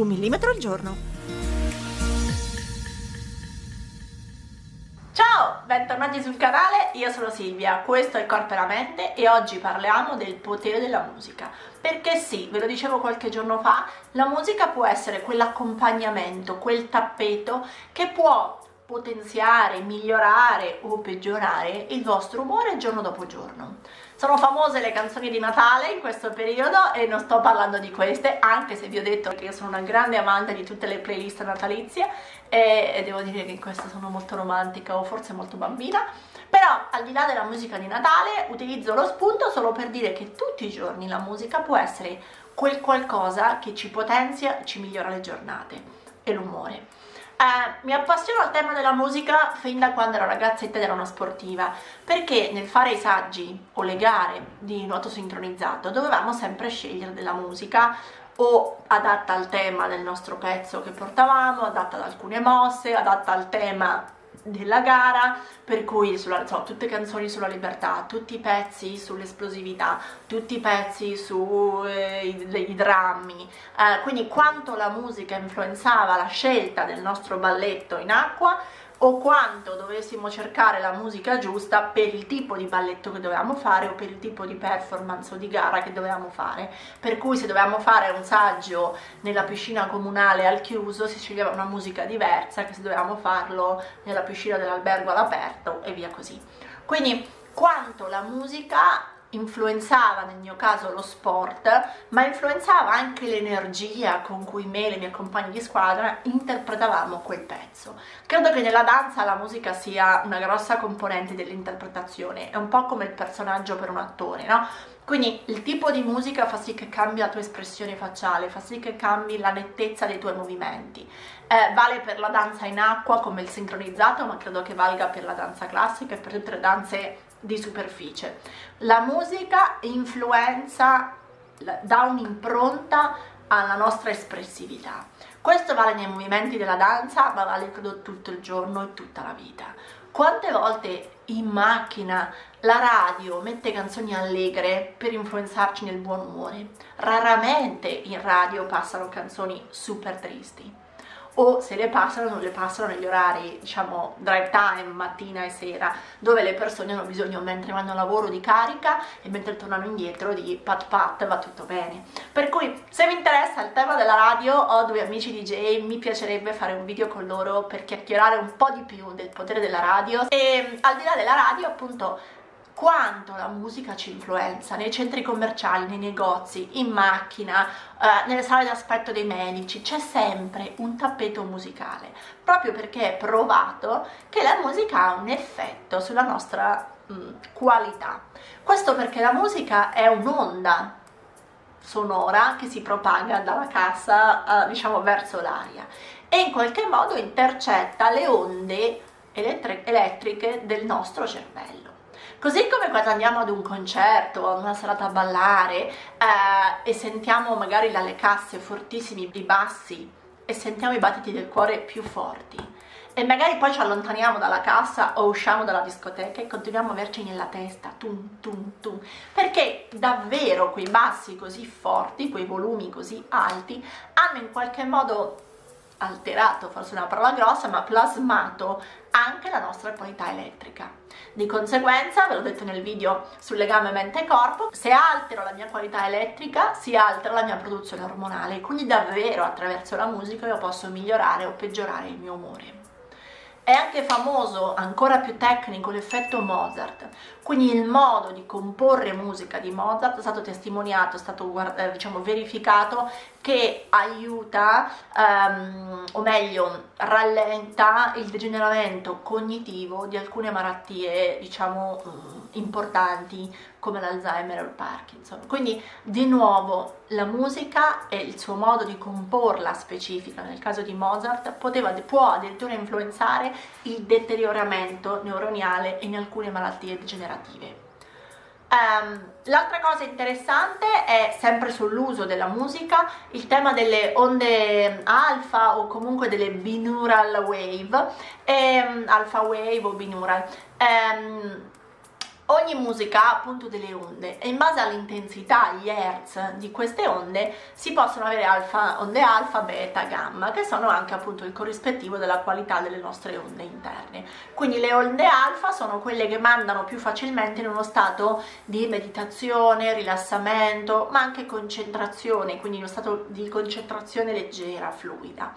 Un millimetro al giorno. Ciao, bentornati sul canale, io sono Silvia, questo è Corpo e la Mente e oggi parliamo del potere della musica. Perché sì, ve lo dicevo qualche giorno fa, la musica può essere quell'accompagnamento, quel tappeto che può potenziare, migliorare o peggiorare il vostro umore giorno dopo giorno. Sono famose le canzoni di Natale in questo periodo e non sto parlando di queste, anche se vi ho detto che io sono una grande amante di tutte le playlist natalizie e, e devo dire che in questa sono molto romantica o forse molto bambina. Però al di là della musica di Natale utilizzo lo spunto solo per dire che tutti i giorni la musica può essere quel qualcosa che ci potenzia, ci migliora le giornate e l'umore. Eh, mi appassiono al tema della musica fin da quando ero ragazzetta ed ero una sportiva, perché nel fare i saggi o le gare di nuoto sincronizzato dovevamo sempre scegliere della musica o adatta al tema del nostro pezzo che portavamo, adatta ad alcune mosse, adatta al tema della gara, per cui sulla, so, tutte canzoni sulla libertà, tutti i pezzi sull'esplosività, tutti i pezzi sui eh, drammi, eh, quindi quanto la musica influenzava la scelta del nostro balletto in acqua o quanto dovessimo cercare la musica giusta per il tipo di balletto che dovevamo fare o per il tipo di performance o di gara che dovevamo fare. Per cui se dovevamo fare un saggio nella piscina comunale al chiuso si sceglieva una musica diversa che se dovevamo farlo nella piscina dell'albergo all'aperto e via così. Quindi quanto la musica influenzava nel mio caso lo sport, ma influenzava anche l'energia con cui me e le mie compagne di squadra interpretavamo quel pezzo. Credo che nella danza la musica sia una grossa componente dell'interpretazione, è un po' come il personaggio per un attore, no? Quindi il tipo di musica fa sì che cambi la tua espressione facciale, fa sì che cambi la nettezza dei tuoi movimenti. Eh, vale per la danza in acqua come il sincronizzato, ma credo che valga per la danza classica e per tutte le danze di superficie. La musica influenza, dà un'impronta alla nostra espressività. Questo vale nei movimenti della danza, ma vale credo tutto il giorno e tutta la vita. Quante volte in macchina la radio mette canzoni allegre per influenzarci nel buon umore? Raramente in radio passano canzoni super tristi o se le passano non le passano negli orari diciamo drive time mattina e sera dove le persone hanno bisogno mentre vanno a lavoro di carica e mentre tornano indietro di pat pat va tutto bene. Per cui se vi interessa il tema della radio ho due amici DJ mi piacerebbe fare un video con loro per chiacchierare un po' di più del potere della radio. E al di là della radio appunto quanto la musica ci influenza nei centri commerciali, nei negozi, in macchina, eh, nelle sale d'aspetto dei medici, c'è sempre un tappeto musicale, proprio perché è provato che la musica ha un effetto sulla nostra mh, mm, qualità. Questo perché la musica è un'onda sonora che si propaga dalla cassa, eh, diciamo, verso l'aria e in qualche modo intercetta le onde elettriche del nostro cervello. Così come quando andiamo ad un concerto o ad una serata a ballare eh, e sentiamo magari dalle casse fortissimi i bassi e sentiamo i battiti del cuore più forti. E magari poi ci allontaniamo dalla cassa o usciamo dalla discoteca e continuiamo a averci nella testa tum tum tum. Perché davvero quei bassi così forti, quei volumi così alti hanno in qualche modo alterato, forse una parola grossa, ma plasmato anche la nostra qualità elettrica. Di conseguenza, ve l'ho detto nel video sul legame mente-corpo, se altero la mia qualità elettrica, si altera la mia produzione ormonale, quindi davvero attraverso la musica io posso migliorare o peggiorare il mio umore. È anche famoso, ancora più tecnico, l'effetto Mozart, quindi il modo di comporre musica di Mozart è stato testimoniato, è stato diciamo, verificato che aiuta, um, o meglio, rallenta il degeneramento cognitivo di alcune malattie, diciamo, um, importanti come l'Alzheimer o il Parkinson. Quindi, di nuovo, la musica e il suo modo di comporla specifica, nel caso di Mozart, poteva, può addirittura influenzare il deterioramento neuroniale in alcune malattie degenerative. Um, l'altra cosa interessante è sempre sull'uso della musica il tema delle onde alfa o comunque delle binaural wave, um, alfa wave o binaural. Um, ogni musica ha appunto delle onde e in base all'intensità, gli hertz di queste onde si possono avere alfa, onde alfa, beta, gamma che sono anche appunto il corrispettivo della qualità delle nostre onde interne. Quindi le onde alfa sono quelle che mandano più facilmente in uno stato di meditazione, rilassamento, ma anche concentrazione, quindi in uno stato di concentrazione leggera, fluida.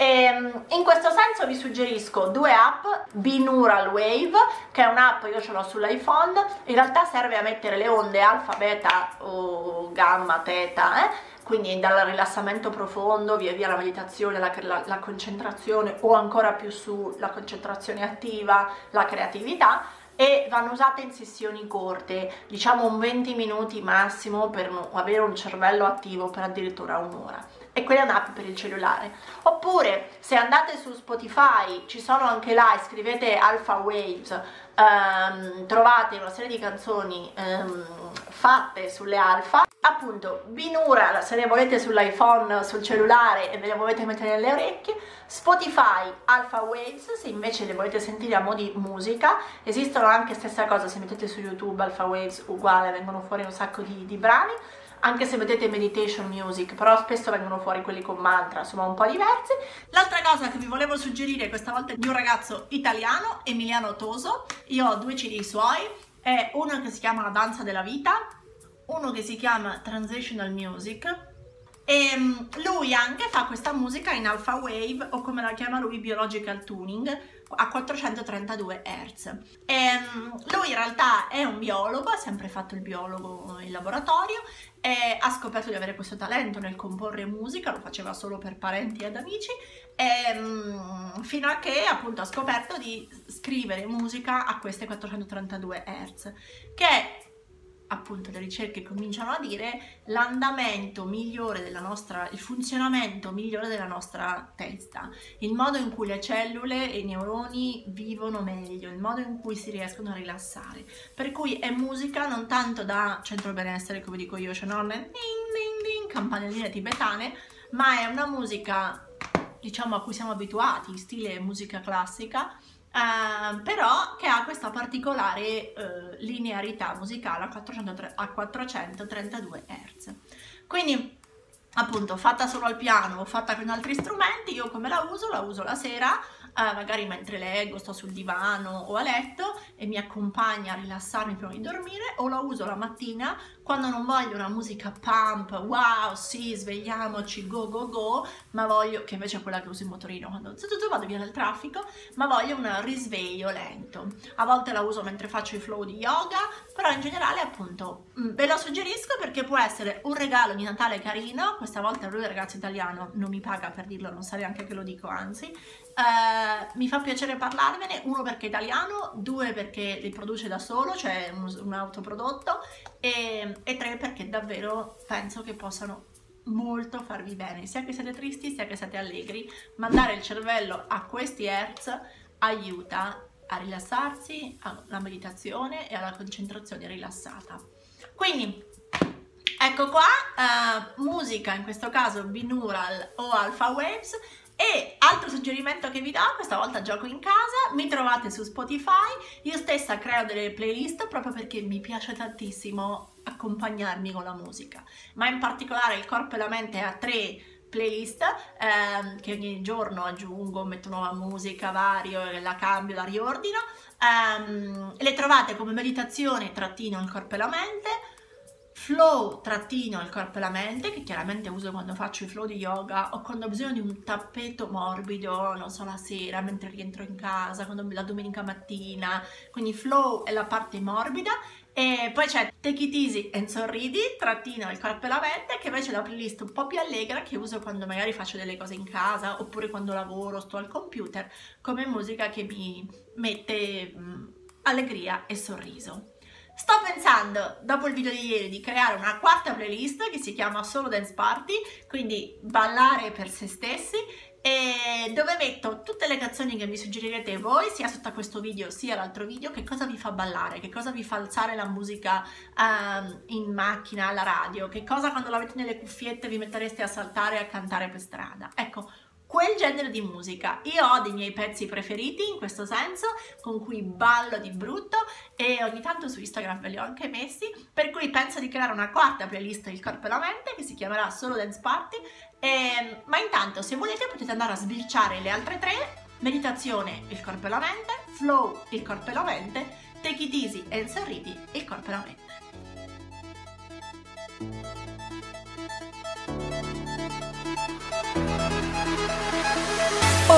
E ehm, in questo senso vi suggerisco due app, Binaural Wave, che è un'app, io ce l'ho sull'iPhone, in realtà serve a mettere le onde alfa, beta o gamma, teta, eh? quindi dal rilassamento profondo, via via la meditazione, la, la, la concentrazione o ancora più su la concentrazione attiva, la creatività e vanno usate in sessioni corte, diciamo un 20 minuti massimo per avere un cervello attivo per addirittura un'ora e quella è un'app per il cellulare. Oppure se andate su Spotify, ci sono anche là, scrivete Alpha Waves, um, trovate una serie di canzoni um, fatte sulle alfa. Appunto, Binura, se le volete sull'iPhone, sul cellulare e ve le volete mettere nelle orecchie. Spotify, Alpha Waves, se invece le volete sentire a mo' di musica. Esistono anche stessa cosa, se mettete su YouTube Alpha Waves, uguale, vengono fuori un sacco di, di brani anche se vedete meditation music, però spesso vengono fuori quelli con mantra, insomma un po' diversi. L'altra cosa che vi volevo suggerire questa volta è di un ragazzo italiano, Emiliano Toso, io ho due CD suoi, è uno che si chiama La danza della vita, uno che si chiama Transitional Music, e mm, lui anche fa questa musica in alpha wave o come la chiama lui biological tuning a 432 Hz. E, lui in realtà è un biologo, ha sempre fatto il biologo in laboratorio ha scoperto di avere questo talento nel comporre musica, lo faceva solo per parenti ed amici, e, um, fino a che appunto ha scoperto di scrivere musica a queste 432 Hz, che appunto le ricerche cominciano a dire l'andamento migliore della nostra, il funzionamento migliore della nostra testa, il modo in cui le cellule e i neuroni vivono meglio, il modo in cui si riescono a rilassare. Per cui è musica non tanto da centro benessere, come dico io, cioè non ding ding ding, campanelline tibetane, ma è una musica diciamo a cui siamo abituati, stile musica classica, Uh, però che ha questa particolare uh, linearità musicale a, 400, a 432 Hz. Quindi, appunto, fatta solo al piano o fatta con altri strumenti, io come la uso? La uso la sera eh, magari mentre leggo, sto sul divano o a letto e mi accompagna a rilassarmi prima di dormire o la uso la mattina quando non voglio una musica pump, wow, sì, svegliamoci, go go go, ma voglio, che invece è quella che uso in motorino quando vado via dal traffico, ma voglio un risveglio lento. A volte la uso mentre faccio i flow di yoga, però in generale appunto ve lo suggerisco perché può essere un regalo di Natale carino, questa volta lui ragazzo italiano non mi paga per dirlo, non sa neanche che lo dico, anzi, Uh, mi fa piacere parlarvene, uno perché è italiano, due perché li produce da solo, cioè un, un autoprodotto, e, e tre perché davvero penso che possano molto farvi bene, sia che siete tristi sia che siete allegri. Mandare il cervello a questi hertz aiuta a rilassarsi, alla meditazione e alla concentrazione rilassata. Quindi ecco qua, uh, musica in questo caso binaural o alpha waves. E altro suggerimento che vi do, questa volta gioco in casa, mi trovate su Spotify, io stessa creo delle playlist proprio perché mi piace tantissimo accompagnarmi con la musica, ma in particolare il corpo e la mente ha tre playlist ehm, che ogni giorno aggiungo, metto nuova musica, vario, la cambio, la riordino. Um, le trovate come meditazione trattino il corpo e la mente, flow trattino il corpo e la mente che chiaramente uso quando faccio i flow di yoga o quando ho bisogno di un tappeto morbido non so la sera mentre rientro in casa quando la domenica mattina quindi flow è la parte morbida e poi c'è Take It Easy and Sorridi, trattino il corpo e la mente, che invece è la playlist un po' più allegra che uso quando magari faccio delle cose in casa oppure quando lavoro, sto al computer, come musica che mi mette mh, allegria e sorriso. Sto pensando, dopo il video di ieri, di creare una quarta playlist che si chiama Solo Dance Party, quindi ballare per se stessi, e dove metto tutte le canzoni che mi suggerirete voi, sia sotto questo video sia l'altro video, che cosa vi fa ballare, che cosa vi fa alzare la musica um, in macchina, alla radio, che cosa quando l'avete nelle cuffiette vi mettereste a saltare e a cantare per strada. Ecco, genere di musica. Io ho dei miei pezzi preferiti in questo senso, con cui ballo di brutto e ogni tanto su Instagram ve li ho anche messi, per cui penso di creare una quarta playlist Il corpo e la mente che si chiamerà solo Dance Party. E, ehm, ma intanto, se volete, potete andare a sbirciare le altre tre: meditazione, il corpo e la mente, flow, il corpo e la mente, take it easy e sorridi, il corpo e la mente.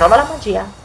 Trova la magia.